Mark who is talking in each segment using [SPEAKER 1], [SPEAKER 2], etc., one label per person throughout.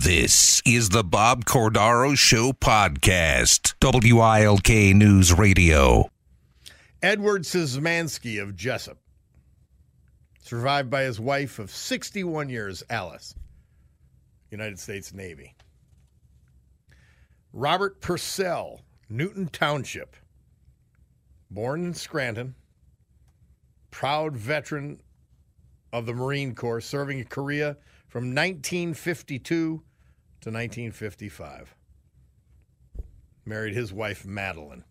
[SPEAKER 1] This is the Bob Cordaro Show podcast, WILK News Radio.
[SPEAKER 2] Edward Szymanski of Jessup, survived by his wife of 61 years, Alice, United States Navy. Robert Purcell, Newton Township, born in Scranton, proud veteran of the Marine Corps, serving in Korea from 1952 to 1955. Married his wife, Madeline.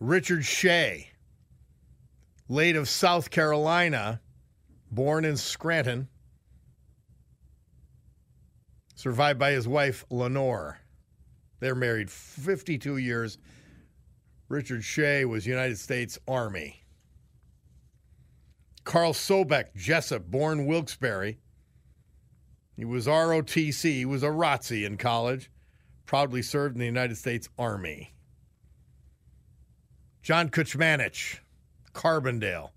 [SPEAKER 2] Richard Shea, late of South Carolina, born in Scranton, survived by his wife, Lenore. They're married 52 years. Richard Shea was United States Army. Carl Sobek, Jessup, born Wilkes-Barre. He was ROTC. He was a ROTC in college. Proudly served in the United States Army. John Kuchmanich, Carbondale.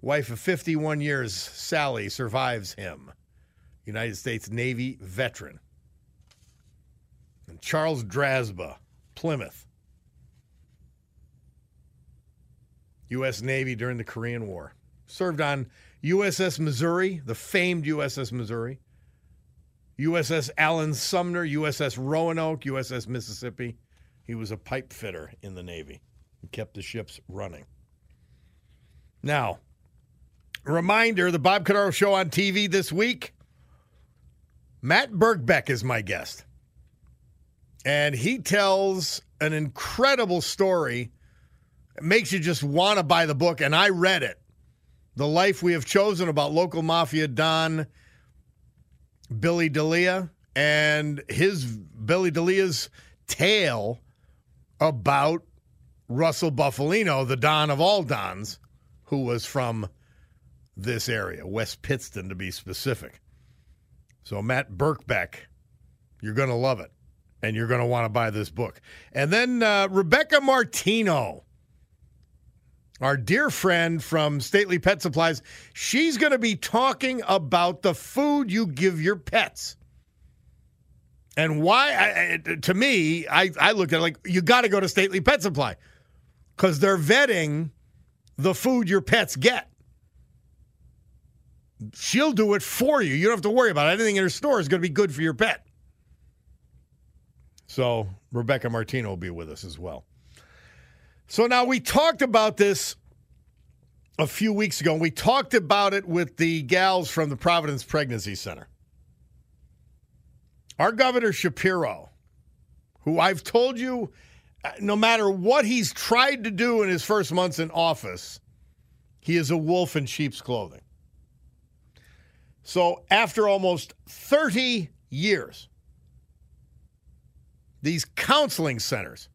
[SPEAKER 2] Wife of 51 years, Sally, survives him. United States Navy veteran. And Charles Drasba, Plymouth. U.S. Navy during the Korean War. Served on USS Missouri, the famed USS Missouri, USS Allen Sumner, USS Roanoke, USS Mississippi. He was a pipe fitter in the Navy and kept the ships running. Now, reminder the Bob Cordaro Show on TV this week. Matt Birkbeck is my guest. And he tells an incredible story. It makes you just want to buy the book. And I read it The Life We Have Chosen about local mafia Don Billy D'Elia and his Billy D'Elia's tale about Russell Bufalino, the Don of all Dons, who was from this area, West Pittston to be specific. So, Matt Birkbeck, you're going to love it. And you're going to want to buy this book. And then uh, Rebecca Martino, our dear friend from Stately Pet Supplies, she's going to be talking about the food you give your pets. And why, I, to me, I, I look at it like you got to go to Stately Pet Supply because they're vetting the food your pets get. She'll do it for you. You don't have to worry about it. Anything in her store is going to be good for your pet. So Rebecca Martino will be with us as well. So now we talked about this a few weeks ago. And we talked about it with the gals from the Providence Pregnancy Center. Our Governor Shapiro, who I've told you, uh, no matter what he's tried to do in his first months in office, he is a wolf in sheep's clothing. So after almost 30 years, these counseling centers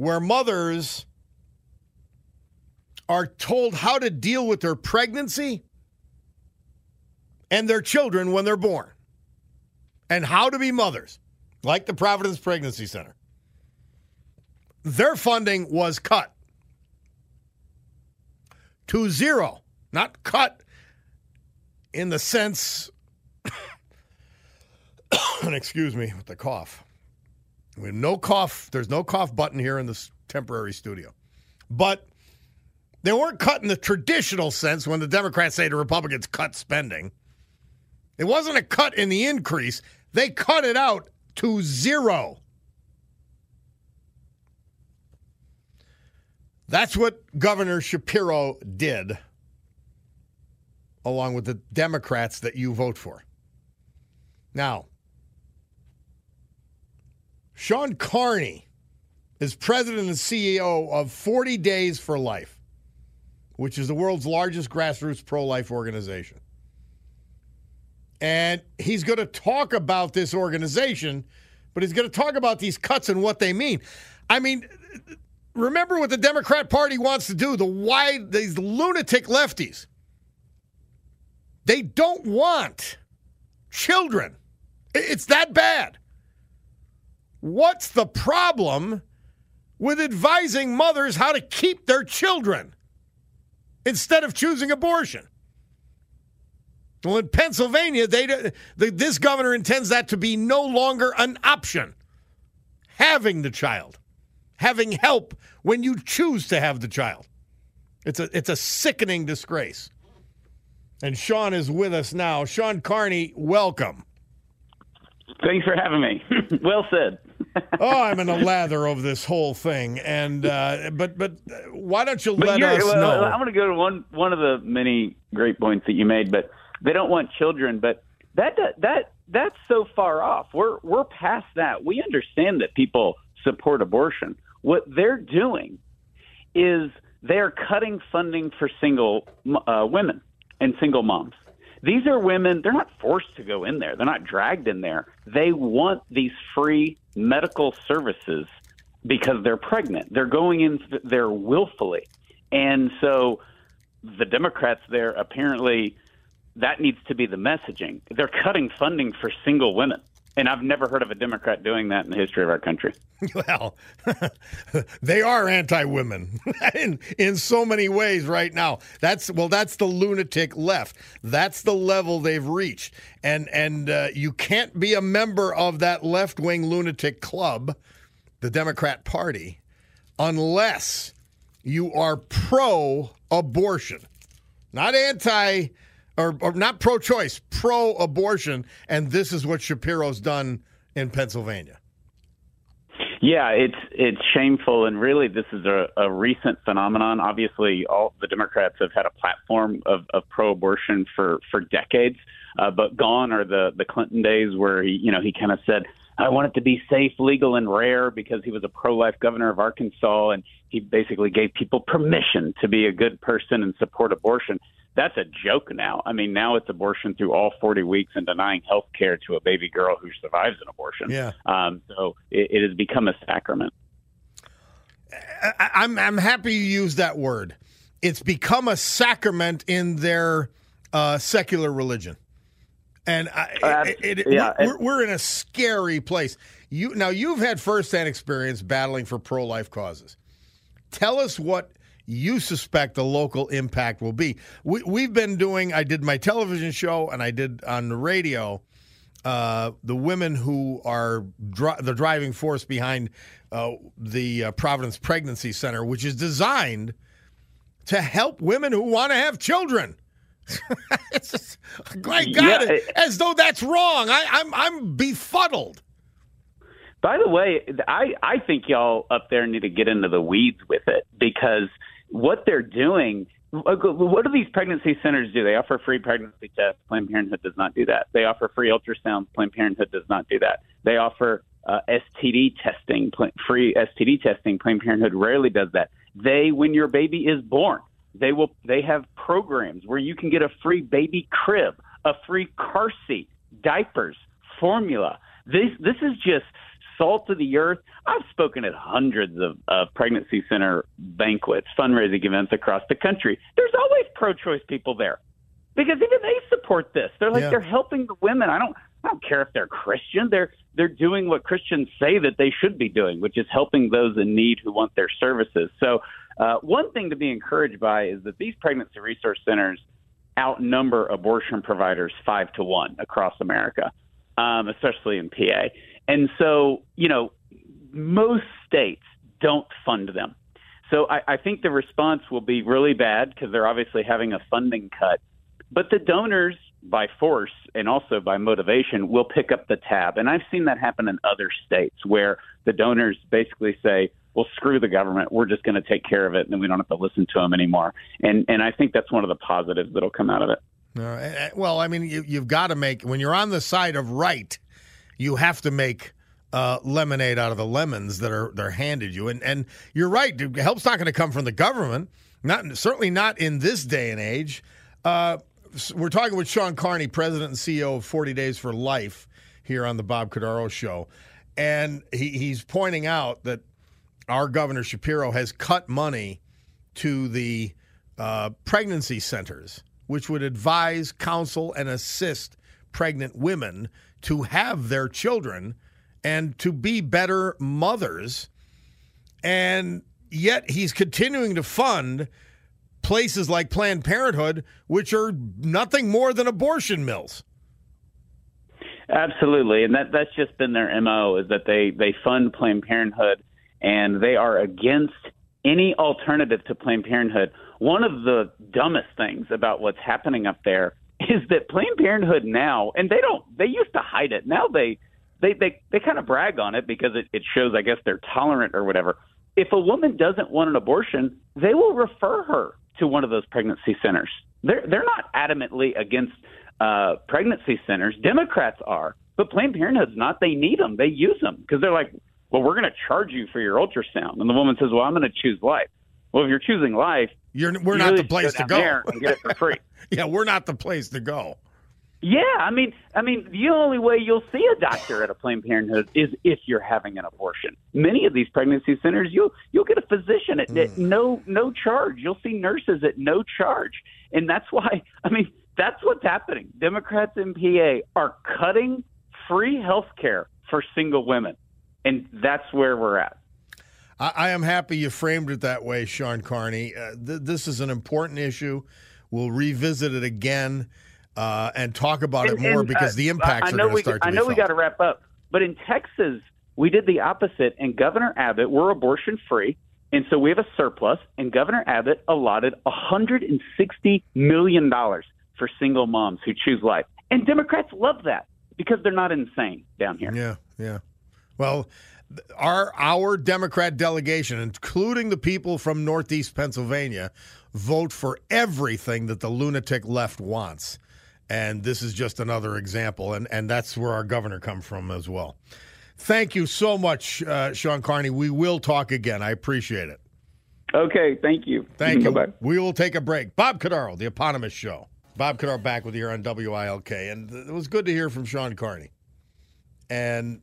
[SPEAKER 2] where mothers are told how to deal with their pregnancy and their children when they're born and how to be mothers, like the Providence Pregnancy Center. Their funding was cut to zero, not cut in the sense excuse me with the cough. We have no cough. There's no cough button here in this temporary studio. But they weren't cut in the traditional sense when the Democrats say to Republicans, cut spending. It wasn't a cut in the increase. They cut it out to zero. That's what Governor Shapiro did, along with the Democrats that you vote for. Now, Shawn Carney is president and CEO of 40 Days for Life, which is the world's largest grassroots pro life organization. And he's going to talk about this organization, but he's going to talk about these cuts and what they mean. I mean, remember what the Democrat Party wants to do, the wide these lunatic lefties. They don't want children. It's that bad. What's the problem with advising mothers how to keep their children instead of choosing abortion? Well, in Pennsylvania, they the, this governor intends that to be no longer an option. Having the child, having help when you choose to have the child, it's a it's a sickening disgrace. And Shawn is with us now. Shawn Carney, welcome.
[SPEAKER 3] Thanks for having me. well said.
[SPEAKER 2] oh, I'm in a lather over this whole thing, and uh, but but why don't you let us
[SPEAKER 3] well,
[SPEAKER 2] know?
[SPEAKER 3] I'm going to go to one one of the many great points that you made, but they don't want children, but that that that's so far off. We're we're past that. We understand that people support abortion. What they're doing is they're cutting funding for single uh, women and single moms. These are women, they're not forced to go in there. They're not dragged in there. They want these free medical services because they're pregnant. They're going in there willfully. And so the Democrats there apparently that needs to be the messaging. They're cutting funding for single women. And I've never heard of a Democrat doing that in the history of our country.
[SPEAKER 2] Well, they are anti-women in in so many ways right now. That's well, that's the lunatic left. That's the level they've reached, and and uh, you can't be a member of that left-wing lunatic club, the Democrat Party, unless you are pro-abortion, not anti or, or not pro choice, pro abortion. And this is what Shapiro's done in Pennsylvania.
[SPEAKER 3] Yeah, it's it's shameful, and really, this is a, a recent phenomenon. Obviously, all the Democrats have had a platform of, of pro-abortion for for decades, uh, but gone are the the Clinton days where he, you know, he kind of said, "I want it to be safe, legal, and rare," because he was a pro-life governor of Arkansas, and he basically gave people permission to be a good person and support abortion that's a joke now. I mean, now it's abortion through all 40 weeks and denying health care to a baby girl who survives an abortion.
[SPEAKER 2] Yeah.
[SPEAKER 3] Um, so it, it has become a sacrament.
[SPEAKER 2] I, I'm I'm happy you used that word. It's become a sacrament in their uh, secular religion, and I, uh, it, it, yeah, we're, we're, in a scary place. You now you've had firsthand experience battling for pro-life causes. Tell us what you suspect the local impact will be. We, we've been doing, I did my television show and I did on the radio. Uh, the women who are dri- the driving force behind uh, the uh, Providence Pregnancy Center, which is designed to help women who want to have children. it's just, my God, yeah, it, as though that's wrong. I, I'm I'm befuddled.
[SPEAKER 3] By the way, I I think y'all up there need to get into the weeds with it because what they're doing what do these pregnancy centers do? They offer free pregnancy tests. Planned Parenthood does not do that. They offer free ultrasounds. Planned Parenthood does not do that. They offer uh, STD testing, free STD testing. Planned Parenthood rarely does that. They, when your baby is born, they will. They have programs where you can get a free baby crib, a free car seat, diapers, formula. This this is just salt of the earth. I've spoken at hundreds of, of pregnancy center banquets, fundraising events across the country. There's always pro-choice people there because even they support this. They're like yeah. they're helping the women. I don't I don't care if they're Christian. They're they're doing what Christians say that they should be doing, which is helping those in need who want their services. So uh, one thing to be encouraged by is that these pregnancy resource centers outnumber abortion providers five to one across America, um, especially in PA. And so, you know, most states don't fund them. So I, I think the response will be really bad because they're obviously having a funding cut. But the donors, by force and also by motivation, will pick up the tab. And I've seen that happen in other states where the donors basically say, well, screw the government. We're just going to take care of it, and then we don't have to listen to them anymore. And and I think that's one of the positives that'll come out of it.
[SPEAKER 2] Uh, well, I mean, you, you've got to make when you're on the side of right you have to make uh, lemonade out of the lemons that are they're handed you. And and you're right. Help's not going to come from the government. Not certainly not in this day and age. Uh, we're talking with Shawn Carney, president and CEO of 40 Days for Life, here on the Bob Cordaro Show. And he, he's pointing out that our Governor Shapiro has cut money to the uh, pregnancy centers, which would advise, counsel, and assist pregnant women to have their children and to be better mothers. And yet he's continuing to fund places like Planned Parenthood, which are nothing more than abortion mills.
[SPEAKER 3] Absolutely, and that that's just been their mo is that they they fund Planned Parenthood and they are against any alternative to Planned Parenthood. One of the dumbest things about what's happening up there is that Planned Parenthood now, and they don't, they used to hide it. Now they, they, they, they kind of brag on it because it, it shows, I guess, they're tolerant or whatever. If a woman doesn't want an abortion, they will refer her to one of those pregnancy centers. They're they're not adamantly against uh, pregnancy centers. Democrats are, but Planned Parenthood's not. They need them. They use them because they're like, well, we're going to charge you for your ultrasound. And the woman says, well, I'm going to choose life. Well, if you're choosing life,
[SPEAKER 2] you're, we're you not
[SPEAKER 3] really
[SPEAKER 2] the place
[SPEAKER 3] go
[SPEAKER 2] to go.
[SPEAKER 3] and get it for free.
[SPEAKER 2] yeah, we're not the place to go.
[SPEAKER 3] Yeah, I mean, I mean, the only way you'll see a doctor at a Planned Parenthood is if you're having an abortion. Many of these pregnancy centers, you'll you'll get a physician at, mm. at no no charge. You'll see nurses at no charge, and that's why. I mean, that's what's happening. Democrats in PA are cutting free health care for single women and that's where we're at.
[SPEAKER 2] I, I am happy you framed it that way, Shawn Carney. Uh, th- this is an important issue. We'll revisit it again uh, and talk about
[SPEAKER 3] and,
[SPEAKER 2] it more
[SPEAKER 3] and,
[SPEAKER 2] because
[SPEAKER 3] uh,
[SPEAKER 2] the impacts
[SPEAKER 3] I know
[SPEAKER 2] are going
[SPEAKER 3] to
[SPEAKER 2] start to
[SPEAKER 3] I know
[SPEAKER 2] we
[SPEAKER 3] got to wrap up, but in Texas, we did the opposite. And Governor Abbott, we're abortion free. And so we have a surplus, and Governor Abbott allotted $160 million for single moms who choose life. And Democrats love that because they're not insane down here.
[SPEAKER 2] Yeah, yeah. Well, our our Democrat delegation, including the people from Northeast Pennsylvania, vote for everything that the lunatic left wants. And this is just another example, and, and that's where our governor comes from as well. Thank you so much, uh, Shawn Carney. We will talk again. I appreciate it.
[SPEAKER 3] Okay, thank you.
[SPEAKER 2] Thank
[SPEAKER 3] you.
[SPEAKER 2] Bye-bye. We will take a break. Bob Cordaro, the eponymous show. Bob Cordaro back with you here on WILK. And it was good to hear from Shawn Carney. And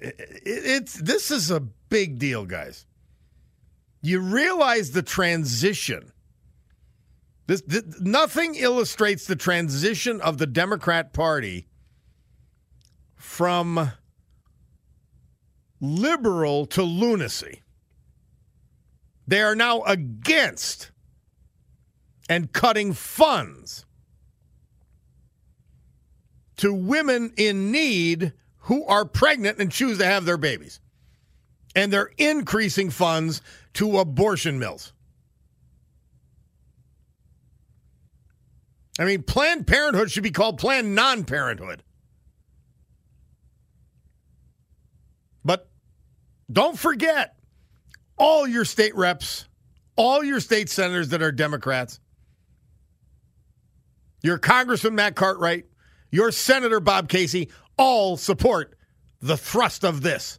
[SPEAKER 2] it's this is a big deal, guys. You realize the transition. This, this, nothing illustrates the transition of the Democrat Party from liberal to lunacy. They are now against and cutting funds to women in need who are pregnant and choose to have their babies. And they're increasing funds to abortion mills. I mean, Planned Parenthood should be called Planned Non Parenthood. But don't forget all your state reps, all your state senators that are Democrats, your Congressman Matt Cartwright, your Senator Bob Casey, all support the thrust of this.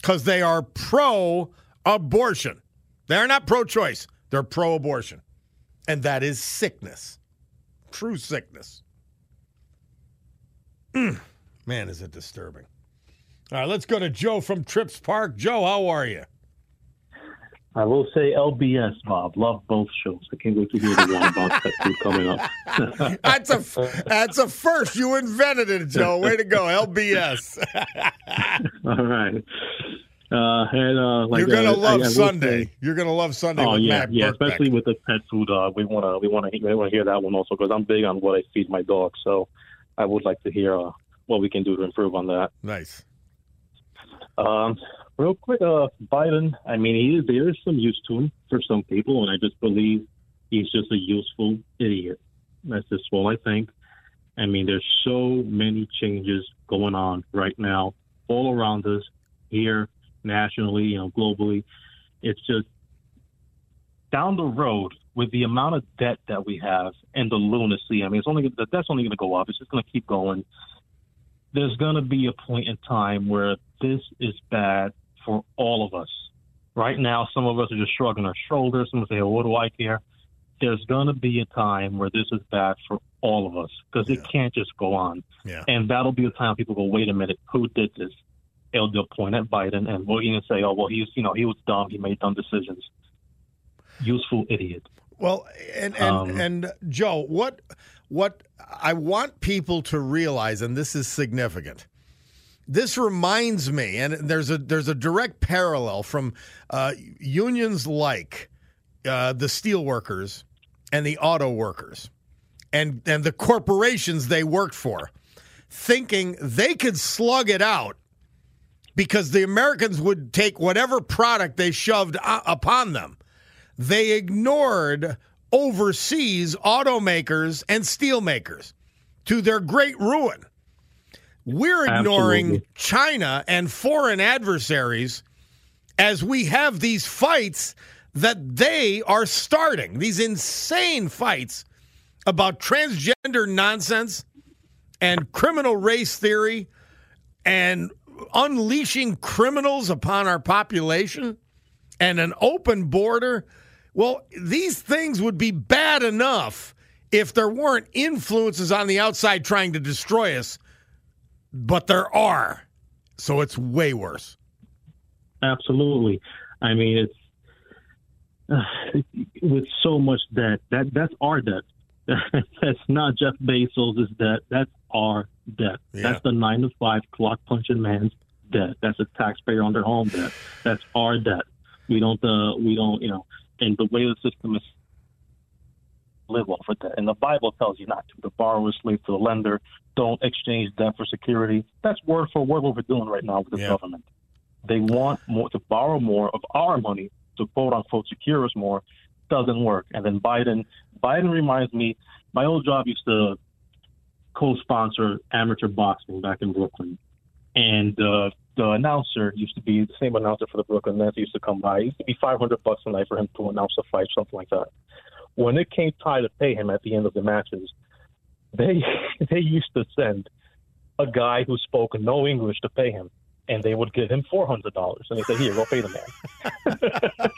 [SPEAKER 2] Because they are pro abortion. They're not pro choice, they're pro abortion. And that is sickness. True sickness. Mm. Man, is it disturbing. All right, let's go to Joe from Trips Park. Joe, how are you?
[SPEAKER 4] I will say LBS, Bob. Love both shows. I can't wait to hear the one about that two coming up.
[SPEAKER 2] that's a that's a first. You invented it, Joe. Way to go, LBS.
[SPEAKER 4] All right. Uh, and, uh, like,
[SPEAKER 2] You're gonna
[SPEAKER 4] uh,
[SPEAKER 2] love
[SPEAKER 4] I, I
[SPEAKER 2] Sunday.
[SPEAKER 4] Say,
[SPEAKER 2] You're gonna love Sunday.
[SPEAKER 4] Oh yeah,
[SPEAKER 2] Matt
[SPEAKER 4] yeah. Especially with the pet food. Uh, we wanna we wanna we wanna hear that one also because I'm big on what I feed my dog. So I would like to hear uh, what we can do to improve on that.
[SPEAKER 2] Nice.
[SPEAKER 4] Um, real quick, uh, Biden. I mean, he is, there is some use to him for some people, and I just believe he's just a useful idiot. That's just all I think. I mean, there's so many changes going on right now, all around us, here, nationally, you know, globally. It's just down the road with the amount of debt that we have and the lunacy. I mean, it's only that's only going to go up. It's just going to keep going. There's going to be a point in time where this is bad for all of us. Right now, some of us are just shrugging our shoulders. Some say, well, what do I care? there's going to be a time where this is bad for all of us because it can't just go on.
[SPEAKER 2] Yeah.
[SPEAKER 4] And that'll be a time people go, wait a minute, who did this? They'll, they'll point at Biden and we'll even say, oh, well, he's, you know, he was dumb. He made dumb decisions. Useful idiot.
[SPEAKER 2] Well, and and,
[SPEAKER 4] Um,
[SPEAKER 2] and Joe, what what I want people to realize, and this is significant. This reminds me, and there's a there's a direct parallel from uh, unions like uh, the steelworkers and the auto workers, and and the corporations they worked for, thinking they could slug it out because the Americans would take whatever product they shoved uh, upon them they ignored overseas automakers and steelmakers to their great ruin. We're ignoring
[SPEAKER 4] Absolutely.
[SPEAKER 2] China and foreign adversaries as we have these fights that they are starting, these insane fights about transgender nonsense and criminal race theory and unleashing criminals upon our population and an open border. Well, these things would be bad enough if there weren't influences on the outside trying to destroy us, but there are. So it's way worse.
[SPEAKER 4] Absolutely. I mean, it's uh, with so much debt. That that's our debt. that's not Jeff Bezos' debt. That's our debt.
[SPEAKER 2] Yeah.
[SPEAKER 4] That's the nine to five clock punching man's debt. That's a taxpayer on their home debt. That's our debt. We don't. Uh, we don't. You know. And the way the system is live off of debt. And the Bible tells you not to. The borrower is slave to the lender. Don't exchange debt for security. That's word for word what we're doing right now with the
[SPEAKER 2] Yeah.
[SPEAKER 4] government. They want more to borrow more of our money to quote unquote secure us more. Doesn't work. And then Biden, Biden reminds me. My old job used to co-sponsor amateur boxing back in Brooklyn, and uh, the announcer used to be the same announcer for the Brooklyn Nets. Used to come by. It used to be 500 bucks a night for him to announce a fight, something like that. When it came time to pay him at the end of the matches, they they used to send a guy who spoke no English to pay him, and they would give him four hundred dollars, and they say, "Here, go pay the man."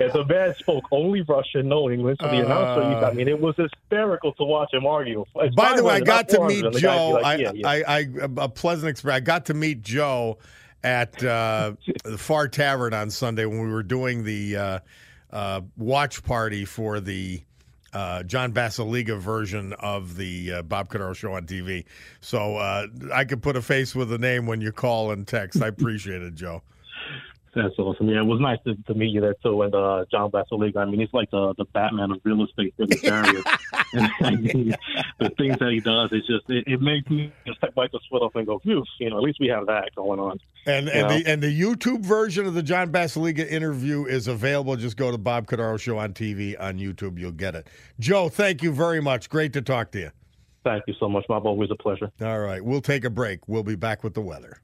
[SPEAKER 4] and the man spoke only Russian, no English. So the announcer, used, I mean, it was hysterical to watch him argue.
[SPEAKER 2] By the way, I got to meet
[SPEAKER 4] And the guy'd be
[SPEAKER 2] Joe.
[SPEAKER 4] like,
[SPEAKER 2] I,
[SPEAKER 4] yeah, yeah.
[SPEAKER 2] I, I, a pleasant experience. I got to meet Joe at uh, the Far Tavern on Sunday when we were doing the uh, uh, watch party for the uh, John Basiliga version of the uh, Bob Cordaro show on TV. So uh, I could put a face with a name when you call and text. I appreciate it, Joe.
[SPEAKER 4] That's awesome. Yeah, it was nice to, to meet you there too. And uh, John Basiliga, I mean, he's like the, the Batman of real estate in this area. and I mean, the things that he does, it's just it, it makes me just bite the sweat off and go, phew, you know, at least we have that going on.
[SPEAKER 2] And and
[SPEAKER 4] Yeah.
[SPEAKER 2] the and the YouTube version of the John Basiliga interview is available. Just go to Bob Cordaro Show on TV on YouTube. You'll get it. Joe, thank you very much. Great to talk to you.
[SPEAKER 4] Thank you so much, Bob. Always a pleasure.
[SPEAKER 2] All right, we'll take a break. We'll be back with the weather.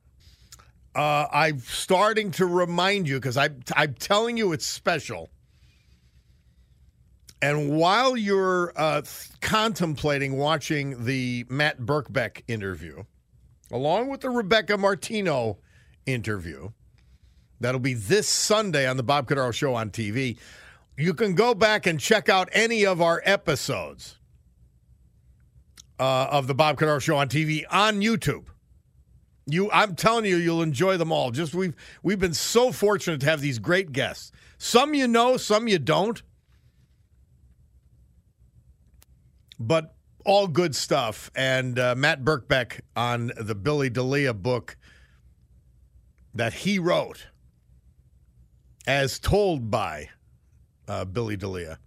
[SPEAKER 2] Uh, I'm starting to remind you because I'm I'm telling you it's special. And while you're uh, contemplating watching the Matt Birkbeck interview, along with the Rebecca Martino interview, that'll be this Sunday on the Bob Cordaro Show on TV. You can go back and check out any of our episodes uh, of the Bob Cordaro Show on TV on YouTube. You, I'm telling you, you'll enjoy them all. Just we've we've been so fortunate to have these great guests. Some you know, some you don't, but all good stuff. And uh, Matt Birkbeck on the Billy D'Elia book that he wrote, as told by uh, Billy D'Elia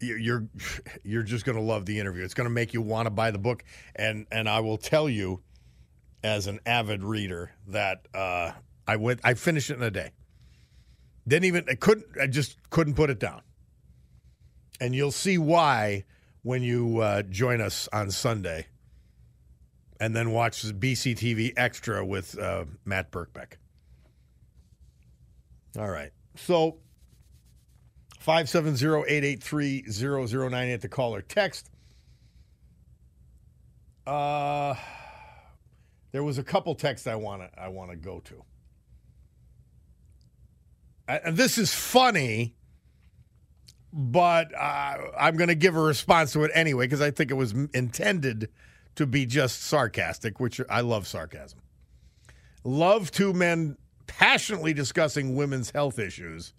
[SPEAKER 2] you- you're you're just going to love the interview. It's going to make you want to buy the book, and and I will tell you, as an avid reader, that uh, I went I finished it in a day. Didn't even I couldn't I just couldn't put it down, and you'll see why when you uh, join us on Sunday, and then watch BCTV Extra with uh, Matt Birkbeck. All right, so. 570-883-0098 the caller text. Uh there was a couple texts I want to I want to go to. And this is funny but uh, I'm going to give a response to it anyway because I think it was intended to be just sarcastic, which I love sarcasm. Love two men passionately discussing women's health issues.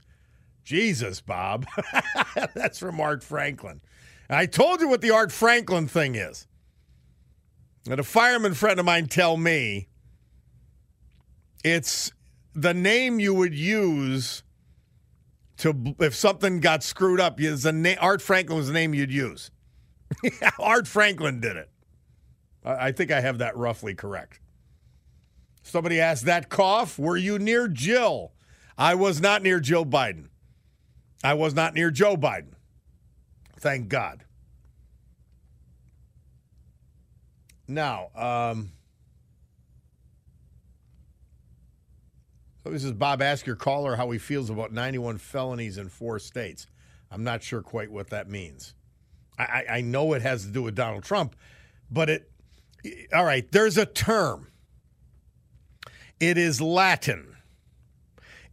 [SPEAKER 2] Jesus, Bob. That's from Art Franklin. I told you what the Art Franklin thing is. And a fireman friend of mine tell me it's the name you would use to if something got screwed up. Is the name Art Franklin was the name you'd use. Art Franklin did it. I, I think I have that roughly correct. Somebody asked that cough. Were you near Jill? I was not near Jill Biden. I was not near Joe Biden. Thank God. Now, um, so this is Bob. Ask your caller how he feels about 91 felonies in four states. I'm not sure quite what that means. I, I, I know it has to do with Donald Trump, but it. All right, there's a term. It is Latin.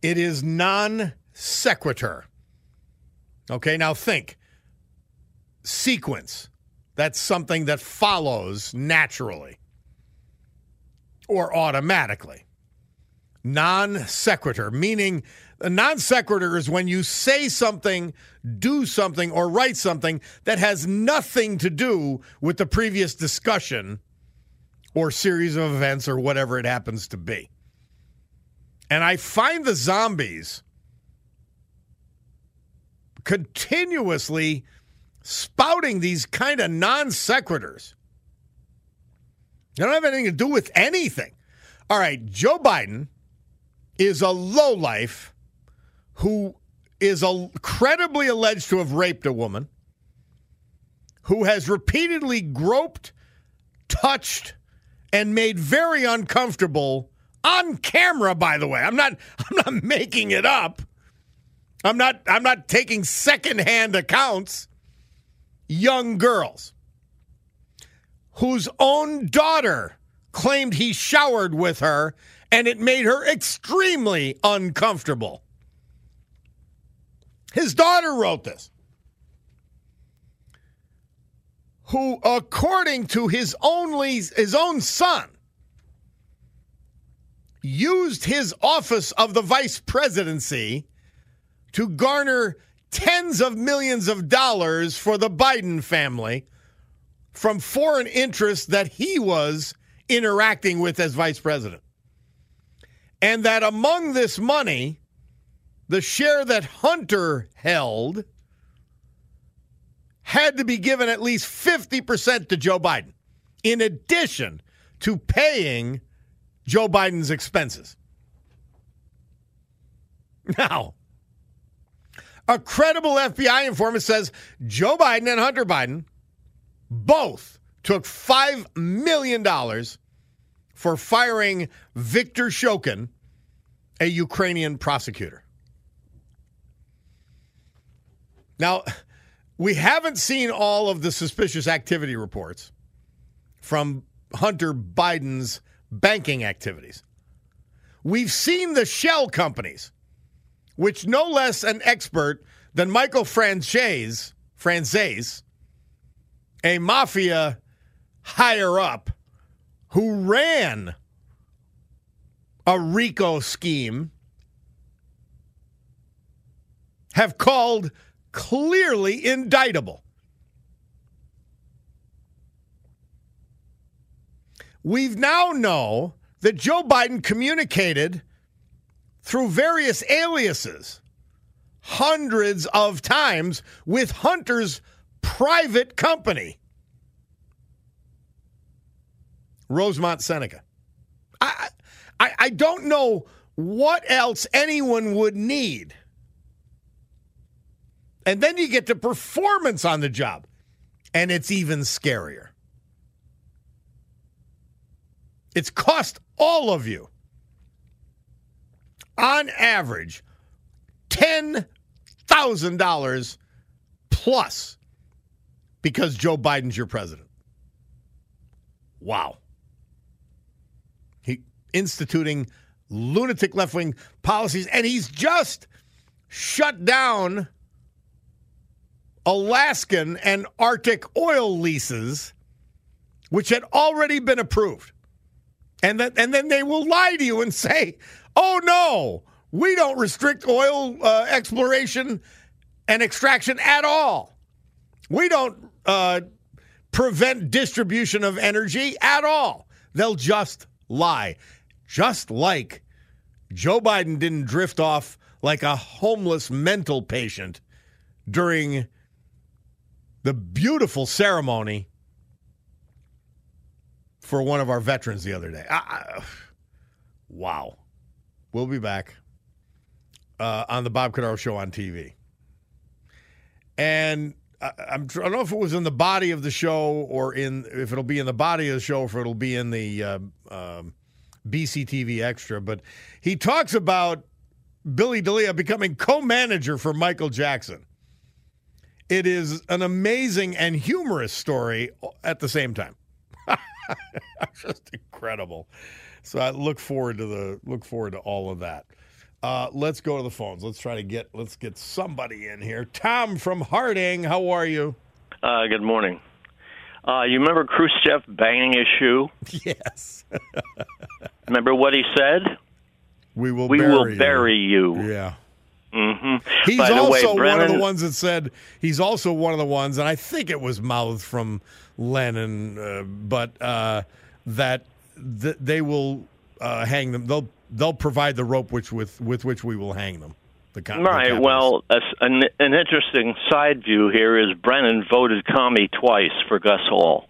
[SPEAKER 2] It is non sequitur. Okay, now think sequence. That's something that follows naturally or automatically. Non sequitur, meaning a non sequitur is when you say something, do something, or write something that has nothing to do with the previous discussion or series of events or whatever it happens to be. And I find the zombies continuously spouting these kind of non sequiturs. They don't have anything to do with anything. All right, Joe Biden is a lowlife who is a, credibly alleged to have raped a woman, who has repeatedly groped, touched, and made very uncomfortable on camera. By the way, I'm not I'm not making it up. I'm not I'm not taking secondhand accounts. Young girls whose own daughter claimed he showered with her and it made her extremely uncomfortable. His daughter wrote this. Who according to his only his own son used his office of the vice presidency to garner tens of millions of dollars for the Biden family from foreign interests that he was interacting with as vice president. And that among this money, the share that Hunter held had to be given at least 50% to Joe Biden, in addition to paying Joe Biden's expenses. Now, a credible FBI informant says Joe Biden and Hunter Biden both took $5 million for firing Viktor Shokin, a Ukrainian prosecutor. Now, we haven't seen all of the suspicious activity reports from Hunter Biden's banking activities. We've seen the shell companies which no less an expert than Michael Franzese, Franzese, a mafia higher up who ran a RICO scheme, have called clearly indictable. We've now know that Joe Biden communicated through various aliases hundreds of times with Hunter's private company, Rosemont Seneca. I, I, I don't know what else anyone would need. And then you get to performance on the job, and it's even scarier. It's cost all of you on average, $10,000 plus because Joe Biden's your president. Wow. He instituting lunatic left wing policies, and he's just shut down Alaskan and Arctic oil leases, which had already been approved. And, that, and then they will lie to you and say, oh no, we don't restrict oil uh, exploration and extraction at all. We don't uh, prevent distribution of energy at all. They'll just lie. Just like Joe Biden didn't drift off like a homeless mental patient during the beautiful ceremony for one of our veterans the other day. I, I, wow. We'll be back uh, on the Bob Cordaro Show on TV. And I, I'm, I don't know if it was in the body of the show or in if it'll be in the body of the show or if it'll be in the uh, um, BCTV Extra, but he talks about Billy D'Elia becoming co-manager for Michael Jackson. It is an amazing and humorous story at the same time. Just incredible. So I look forward to the look forward to all of that. Uh, let's go to the phones. Let's try to get let's get somebody in here. Tom from Harding, how are you?
[SPEAKER 5] Uh, good morning. Uh, you remember Khrushchev banging his shoe?
[SPEAKER 2] Yes.
[SPEAKER 5] remember what he said?
[SPEAKER 2] We will.
[SPEAKER 5] We
[SPEAKER 2] bury
[SPEAKER 5] will
[SPEAKER 2] you.
[SPEAKER 5] bury you.
[SPEAKER 2] Yeah.
[SPEAKER 5] Mm-hmm.
[SPEAKER 2] He's also
[SPEAKER 5] way,
[SPEAKER 2] one of the ones that said he's also one of the ones, and I think it was mouthed from Lenin, uh, but uh, that th- they will uh, hang them. They'll they'll provide the rope which with with which we will hang them. The the
[SPEAKER 5] Right.
[SPEAKER 2] capitalists.
[SPEAKER 5] Well, a an, an interesting side view here is Brennan voted commie twice for Gus Hall.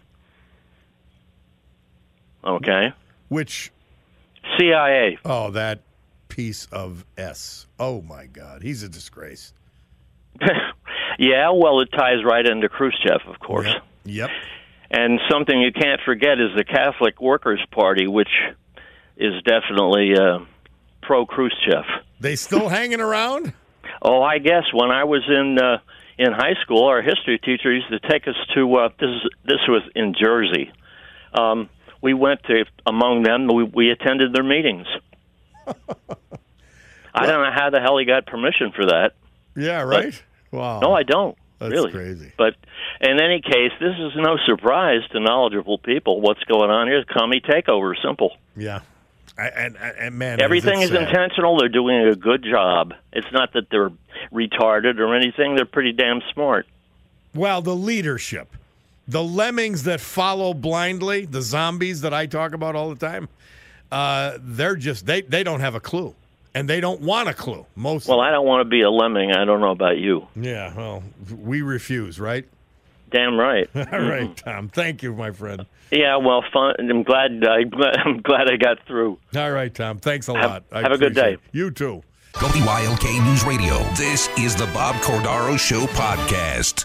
[SPEAKER 5] Okay.
[SPEAKER 2] which
[SPEAKER 5] CIA.
[SPEAKER 2] oh that piece of s. Oh my God, he's a disgrace.
[SPEAKER 5] yeah. Well, it ties right into Khrushchev, of course.
[SPEAKER 2] Yep.
[SPEAKER 5] And something you can't forget is the Catholic Workers' Party, which is definitely uh, pro Khrushchev.
[SPEAKER 2] They still hanging around?
[SPEAKER 5] Oh, I guess when I was in uh, in high school, our history teacher used to take us to uh, this. Is, this was in Jersey. Um, we went to among them. We, we attended their meetings. I don't know how the hell he got permission for that.
[SPEAKER 2] Yeah. Right. wow.
[SPEAKER 5] No, I don't.
[SPEAKER 2] That's
[SPEAKER 5] really
[SPEAKER 2] crazy.
[SPEAKER 5] But in any case, this is no surprise to knowledgeable people. What's going on here? Commie takeover. Simple.
[SPEAKER 2] Yeah. I, and, and, and man,
[SPEAKER 5] Everything is
[SPEAKER 2] sad.
[SPEAKER 5] intentional. They're doing a good job. It's not that they're retarded or anything. They're pretty damn smart.
[SPEAKER 2] Well, the leadership, the lemmings that follow blindly, the zombies that I talk about all the time, uh, they're just they they don't have a clue, and they don't want a clue. Most.
[SPEAKER 5] Well, I don't want to be a lemming. I don't know about you.
[SPEAKER 2] yeah. Well, we refuse, right?
[SPEAKER 5] Damn right.
[SPEAKER 2] All right, Tom. Thank you, my friend.
[SPEAKER 5] Yeah, well, fun. I'm glad. I, I'm glad I got through.
[SPEAKER 2] All right, Tom. Thanks a
[SPEAKER 5] Have-
[SPEAKER 2] lot. I
[SPEAKER 5] have a good day.
[SPEAKER 2] it. You too.
[SPEAKER 1] WILK News Radio. This is the Bob Cordaro Show podcast.